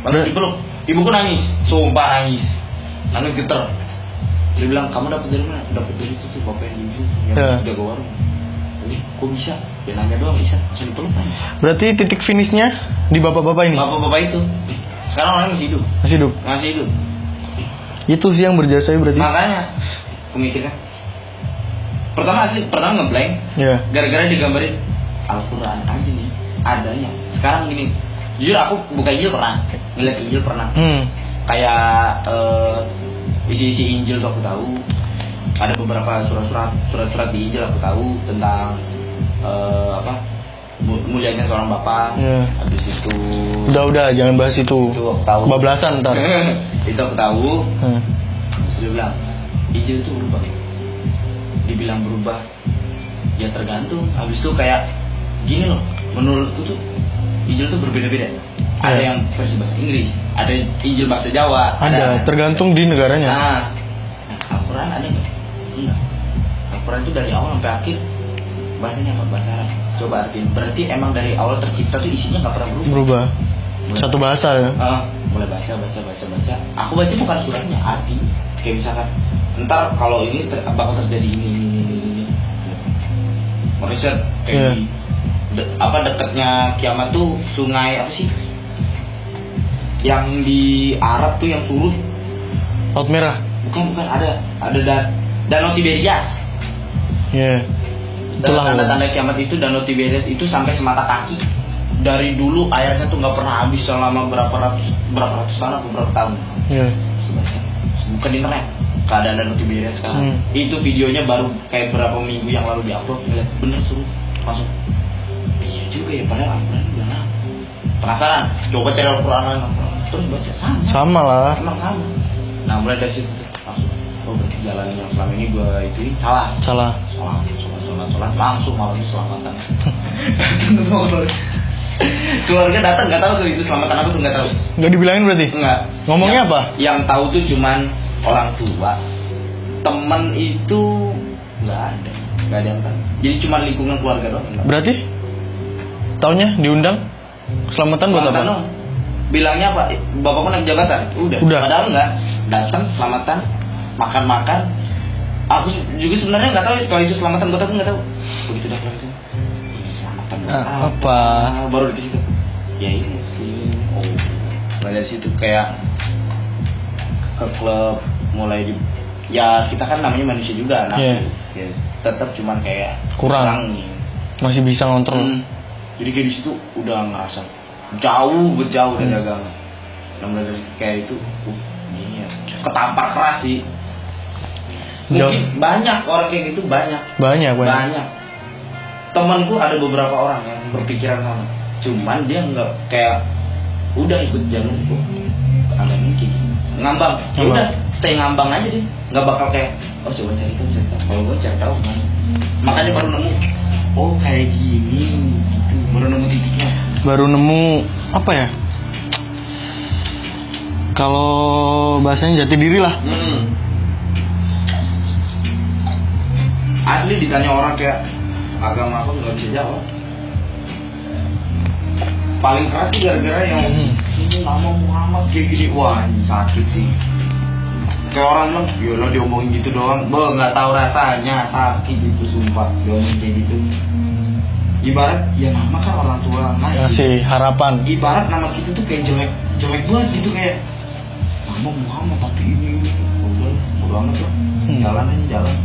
Lalu dipeluk, ibuku nangis, sumpah nangis, nangis geter. Dia bilang kamu dapat dari mana? Dapat dari itu tuh bapak yang di yang Ya. jaga warung. Jadi kok bisa? Dia nanya doang bisa, langsung dipeluk kan. Berarti titik finishnya di bapak-bapak ini Bapak-bapak itu, sekarang orangnya masih hidup, masih hidup. masih hidup. Itu sih yang berjasa ya berarti. Makanya, aku mikirnya, pertama asli, pertama ngeblank, Iya. gara-gara digambarin Al-Quran aja nih, adanya. Sekarang gini, jujur aku buka Injil pernah, ngeliat Injil pernah. Hmm. kayak eh, isi-isi Injil tuh aku tahu ada beberapa surat-surat surat-surat di Injil aku tahu tentang eh, apa mu- mulianya seorang bapak Iya. habis itu Udah udah jangan bahas itu. itu aku tahu Bablasan ntar. itu aku tahu Hmm. Dia bilang Injil itu berubah dibilang berubah ya tergantung habis itu kayak gini loh menurutku tuh Injil tuh berbeda-beda ada Iya. yang versi bahasa Inggris ada Injil bahasa Jawa Ada, tergantung di negaranya. Nah, Al-Quran ada nggak? Enggak. Al-Quran itu dari awal sampai akhir bahasanya apa? Bahasa Arab. Coba artiin. Berarti emang dari awal tercipta tuh isinya nggak pernah berubah. Berubah. Satu bahasa ya. Ah, mulai baca, baca, baca, baca. Aku baca bukan suratnya, arti. Kayak misalkan, ntar kalau ini ter- bakal terjadi ini, ini, ini, ini, ini. Malaysia kayak Iya. di de- apa dekatnya kiamat tuh sungai apa sih? Yang di Arab tuh yang surut Laut merah. Bukan bukan ada ada dan Danau Tiberias. Iya. Itulah. Tanda-tanda kiamat itu Danau Tiberias itu sampai semata kaki. Dari dulu airnya tuh nggak pernah habis selama berapa ratus berapa ratus tahun atau berapa tahun. Iya. Bukan di internet. Keadaan Danau Tiberias sekarang. Hmm. Itu videonya baru kayak berapa minggu yang lalu diupload. Ngeliat bener suruh langsung. Iya juga ya padahal Al-Quran udah lama. Penasaran? Coba cari Al-Quran. Terus baca sama. Sama lah. Emang sama. Nah mulai dari situ langsung. Jalan yang selama ini gua itu salah. Salah. Sholat, sholat, sholat, sholat, langsung malamnya selamatan. Keluarga datang nggak tahu tuh itu selamatan apa tuh nggak tahu. Nggak dibilangin berarti? Enggak. Ngomongnya Yang- apa? Yang tahu tuh cuman orang tua. Teman itu nggak ada, nggak ada yang tahu. Jadi cuma lingkungan keluarga doang. Berarti tahunnya diundang selamatan buat apa? doang. Bilangnya apa? Bapakku naik jabatan. Udah. Udah. Padahal enggak. Datang selamatan, makan-makan. Aku juga sebenarnya nggak tahu kalau itu selamatan buat aku nggak tahu. Begitu udah keluar itu. Ini selamatan buat Ah, apa? Ah, Baru di situ. Ya ini sih. Oh. Mulai dari situ kayak ke klub mulai di ya kita kan namanya manusia juga anak Iya. ya, tetap cuman kayak Kurang. nih Masih bisa ngontrol. Hmm. Jadi kayak di situ udah ngerasa jauh berjauh dari Hmm. agama. Nah mulai dari kayak itu, uh, ini ya ketampar keras sih. Mungkin banyak orang kayak gitu banyak. Banyak, banyak. banyak. Temanku ada beberapa orang yang berpikiran sama. Cuman dia nggak kayak udah ikut jalur itu agak mungkin ngambang. Ya udah stay ngambang aja deh. Nggak bakal kayak oh coba cari tahu kalau gue cari tahu kan makanya baru nemu. Oh kayak gini. Gitu. Baru nemu titiknya. Baru nemu apa ya? Kalau bahasanya jati diri lah. hmm. Asli ditanya orang kayak agama apa nggak bisa jawab? Paling keras sih gara-gara yang Hmm. ini nama Muhammad kayak gini. Wah ini sakit sih. Kayak orang bilang ya lo diomongin gitu doang. Bo nggak tahu rasanya sakit gitu sumpah. Diomongin kayak gitu. Ibarat ya nama kan orang tua ngasih Ngasih harapan. ibarat nama kita tuh kayak jelek jelek banget gitu kayak nama Muhammad tapi ini ini. Udah udah amat lah. Hmm. jalan aja jalan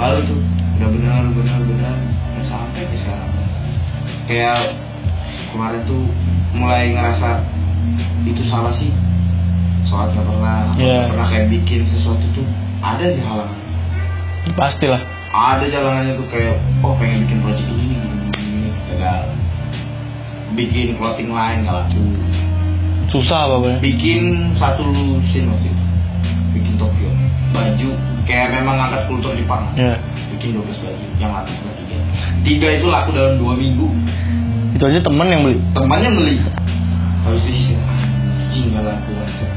baru tuh. Udah benar benar benar udah sampai ke sekarang kayak kemarin tuh mulai ngerasa itu salah sih. Sholat nggak pernah nggak pernah kayak bikin sesuatu tuh. Ada sih halangan. Pastilah. ada jalanannya tuh kayak oh pengen bikin project ini gagal bikin clothing line nggak laku Susah apa ya? bikin satu scene waktu itu. Bikin Tokyo. Baju kayak memang angkat kultur Jepang. Ya. bikin 12 baju yang laku cuma tiga. Tiga itu laku dalam dua minggu. Itu aja temen yang beli. temannya beli. Habis itu sih anjing nggak laku kasih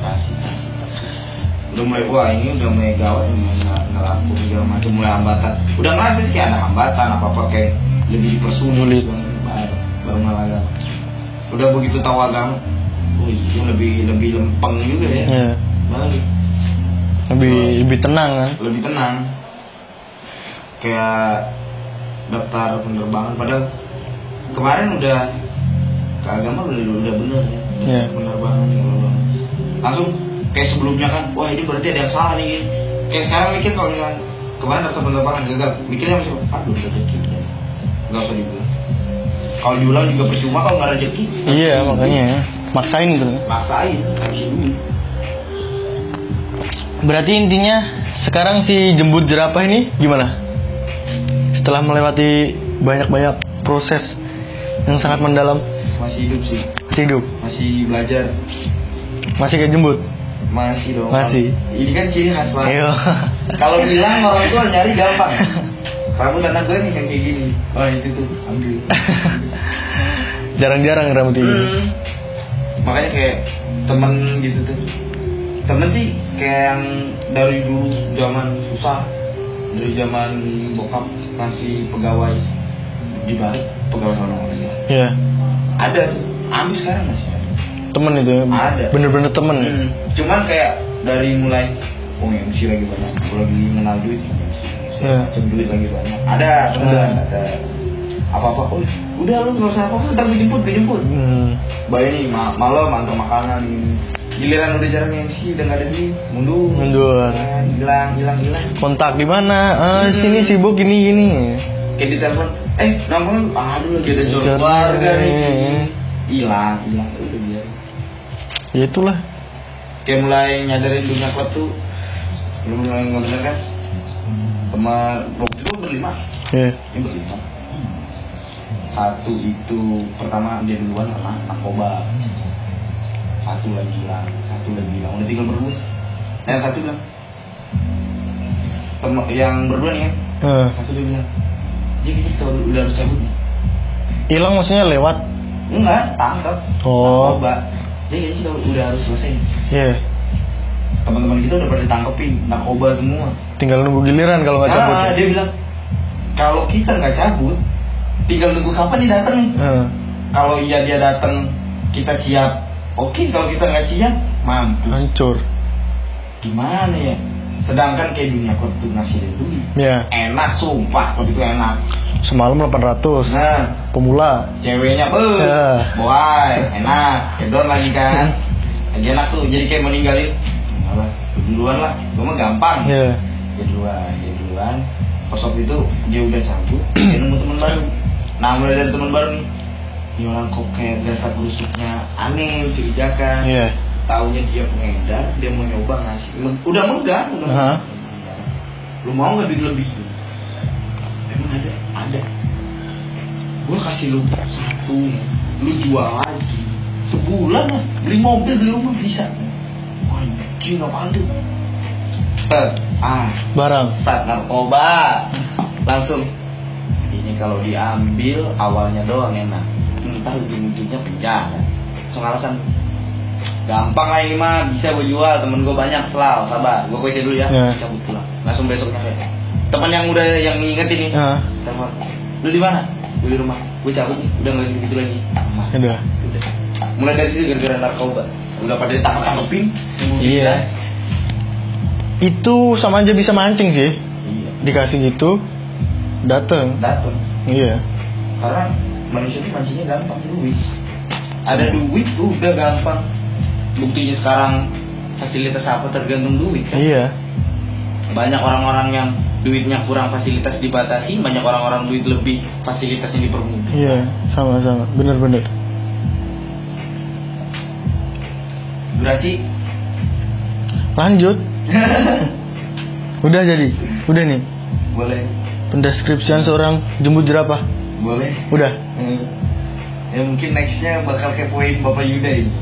kasih udah mulai wah ini udah mulai gawat udah mulai nggak laku segala macam mulai hambatan. Udah ngerasa sih ada hambatan apa apa kayak lebih dipersulit Sulit. baru baru udah begitu tahu agama oh iya lebih lebih lempeng juga ya. Ya. balik Lebih lebih tenang kan. lebih tenang. Kayak daftar penerbangan padahal kemarin udah ke agama udah udah bener ya Iya. penerbangan ya langsung kayak sebelumnya kan wah ini berarti ada yang salah nih. Kayak sekarang mikir kalau misalnya kemarin daftar penerbangan gagal mikirnya masih aduh udah rezeki nggak usah diulang kalau diulang juga percuma kalau nggak rezeki. Iya makanya. Maksain gitu. maksain harus Berarti intinya sekarang si jembut jerapah ini gimana? Setelah melewati banyak-banyak proses yang sangat mendalam, masih hidup sih masih hidup, masih belajar masih kayak jembut. Masih dong. Masih. Ini kan ciri khas banget. Iya. Kalau bilang orang tua nyari gampang. Rambut anak gue nih yang kayak gini. Oh itu tuh ambil. Jarang-jarang rambut ini. Hmm. Makanya kayak temen gitu tuh. Temen sih kayak yang dari dulu zaman susah, dari zaman bokap masih pegawai di balik pegawai orang-orang ya. Iya. Ada tuh. Ami sekarang masih ada. Temen itu ya. Ada. Bener-bener temen. ya? Hmm. Cuman kayak dari mulai oh MC lagi banyak, Gua lagi mengenal duit MC, Iya. duit lagi banyak. Ada, Hmm. ada, ada. Apa apa, oh udah lu nggak usah apa apa, ntar gue jemput, gue jemput. Hmm. Bayar nih ma malam antar makanan ini. Giliran udah jarang MC, udah nggak ada duit, mundur. Mundur. Kan, Hilang, hilang, hilang. Kontak di mana? Ah, Hmm. sini sibuk gini gini. Kayak di telepon, eh nongkrong, aduh lagi ada jual keluarga nih. Hilang, hilang, udah biar. Ya itulah. kayak mulai nyadarin dunia klub tuh belum mulai nggak bener kan teman waktu itu berlima Iya. ini berlima satu itu pertama dia duluan kena narkoba satu lagi hilang satu lagi hilang udah tinggal berdua yang satu bilang Tem yang berdua nih kan Eh, satu dia bilang jadi kita udah harus cabut nih Hilang maksudnya lewat. enggak tangkap Oh. narkoba jadi kita udah harus selesai Iya. teman-teman kita udah pada ditangkepin narkoba semua Tinggal nunggu giliran kalau nggak cabut. Ah, dia bilang kalau kita nggak cabut, tinggal nunggu kapan dia datang. Eh, Kalau iya dia datang, kita siap. Oke, kalau kita nggak siap, mampus. hancur. Gimana ya? Sedangkan kayak dunia klub tuh ngasilin duit. Ya. Enak, sumpah, klub itu enak. Semalam 800. Nah, Pemula. ceweknya, be, Ya. boy, enak. Kedon lagi kan. Lagi enak tuh, jadi kayak mau ninggalin. Alah, lu duluan lah, gue mah gampang. Ya. dia duluan dia duluan pas waktu itu dia udah cabut dia nemu teman baru nah mulai dari teman baru nih ini orang kok kayak dasar busuknya aneh mencurigakan Iya. taunya dia pengedar dia mau nyoba ngasih. Udah megang udah Aha. megang. lu mau nggak duit lebih emang ada? Ada. Gue kasih lu satu lu jual lagi. Sebulan lah beli mobil beli rumah bisa. Anjing apaan tuh ah. Barang. saat narkoba. Langsung. Ini kalau diambil awalnya doang enak ntar ujung-ujungnya penjara so alasan gampang lah ini mah bisa gue jual temen gue banyak selalu sabar gue kuesin dulu ya. Ya. cabut pulang. Langsung besoknya. Kayak teman yang udah yang ngingetin nih Ah, telepon lu di mana? Gue di rumah. Gue cabut nih udah nggak gitu lagi. Aman udah. udah. Mulai dari situ gara-gara narkoba. Udah pada ditangkap tangkepin Iya. Itu sama aja bisa mancing sih. iya. Dikasih gitu, dateng. datang Iya. karena manusia ini mancingnya gampang duit ada duit udah gampang buktinya sekarang fasilitas apa tergantung duit kan Iya. banyak orang-orang yang duitnya kurang fasilitas dibatasi banyak orang-orang duit lebih fasilitasnya dipermudah Iya, sama-sama. Bener-bener. durasi Lanjut. Udah jadi. Udah nih. boleh Pendeskripsian seorang jembut jerapah. boleh Udah. Hmm. ya mungkin nextnya bakal kepoin bapak Yuda ini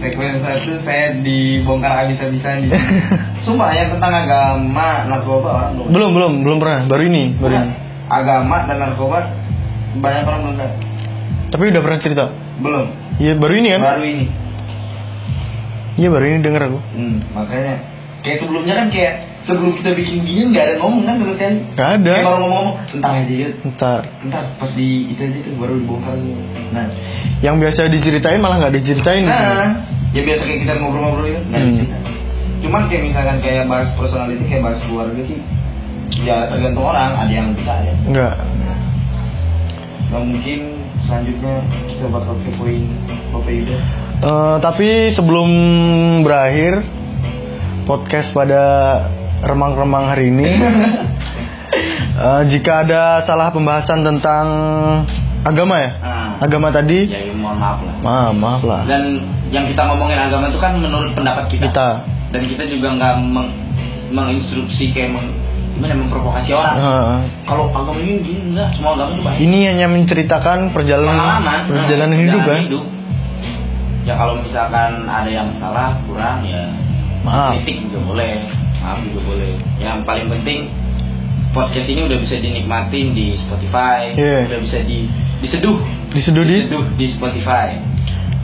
segmen satu saya dibongkar habis-habisan di Sumpah ya tentang agama narkoba belum Belum, belum, belum pernah. Baru ini, baru ini. agama dan narkoba banyak orang belum tahu Tapi udah pernah cerita. belum Iya, baru ini kan? baru ini Iya, baru ini denger aku. hmm, makanya kayak sebelumnya kan kayak sebelum kita bikin gini nggak ada ngomong kan terus kan Gak ada. kayak baru ngomong-ngomong tentang aja ya Ntar. ntar pas di itu aja tuh baru dibongkar semua nah Yang biasa diceritain malah nggak diceritain. nah ya biasa kayak kita ngobrol-ngobrol itu nggak Hmm. dicerita. cuman kayak misalkan kayak bahas personality kayak bahas keluarga sih ya tergantung orang ada yang bisa ada Enggak. Nah mungkin selanjutnya kita bakal kepoin Bapak Yuda Eh, tapi sebelum berakhir podcast pada remang-remang hari ini, eh, jika ada salah pembahasan tentang agama ya, Ah. agama tadi, Ya mohon maaf lah. Maaf, maaf lah. Dan yang kita ngomongin agama itu kan menurut pendapat kita, Kita, Dan kita juga nggak meng menginstruksi kayak meng, gimana memprovokasi orang. Eh, Kalau agama ini gini enggak, semua agama itu baik. Ini hanya menceritakan perjalanan Pengalaman. perjalanan nah, hidup. Kan. Ya kalau misalkan ada yang salah, kurang ya Maaf. kritik juga boleh, maaf juga boleh. Yang paling penting podcast ini udah bisa dinikmatin di Spotify, Iya. udah bisa di diseduh, Diseduh di diseduh di Spotify.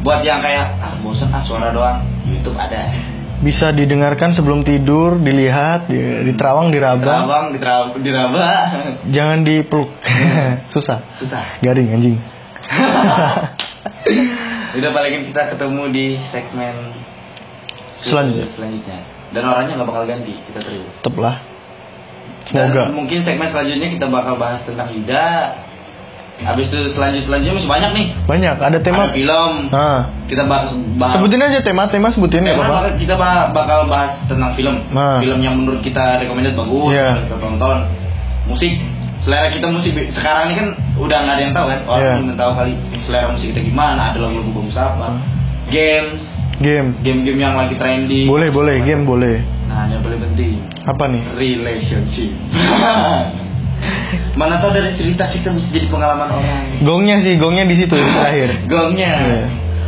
Buat yang kayak ah bosan ah suara doang, YouTube ada. bisa didengarkan sebelum tidur, dilihat, di, diterawang, diraba, Terawang, diterab, diraba, jangan dipeluk, susah, susah. garing anjing. Udah paling kita ketemu di segmen Selanjutnya. selanjutnya. Dan orangnya nggak bakal ganti, kita terus. Tetep lah. Dan Semoga. mungkin segmen selanjutnya kita bakal bahas tentang Yuda. Habis itu selanjut selanjutnya masih banyak nih. Banyak, ada tema. Ada film. Nah, Kita bahas, bahas sebutin aja tema, tema sebutin ya Tema apa? bakal- kita ba- bakal bahas tentang film. Nah. Film yang menurut kita recommended bagus, yang kita tonton. Musik. Selera kita musik sekarang ini kan udah nggak ada yang tahu kan. Orang Iya. belum tahu kali selera musik kita gimana, ada lagu-lagu bagus apa. Hmm. Games, Game. game-game yang lagi trending. Boleh, boleh, game boleh. Nah, yang paling penting Apa nih? relationship. Mana tahu dari cerita kita bisa jadi pengalaman orang. Gongnya sih, gongnya di situ di terakhir. Gongnya. Iya.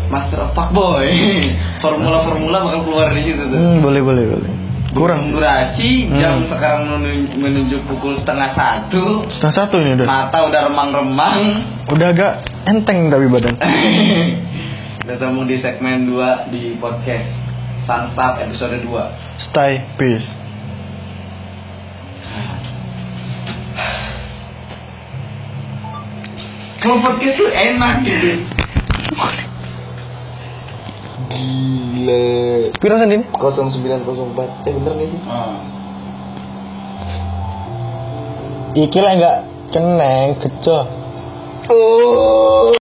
Master of Fuckboy. Formula-formula bakal keluar di situ tuh. Hmm, boleh, boleh, boleh. Kurang. durasi jam Hmm. sekarang menunjuk, menunjuk pukul setengah satu Setengah satu ini udah. mata udah remang-remang Udah agak enteng tapi badan. Ketemu di segmen 2 di podcast Sunstart episode 2 Stay peace. kalau podcast tuh enak gitu Gila. Pira sendiri? 0904 eh bener gak sih? Iki lah enggak ceneng, kecoh. Oh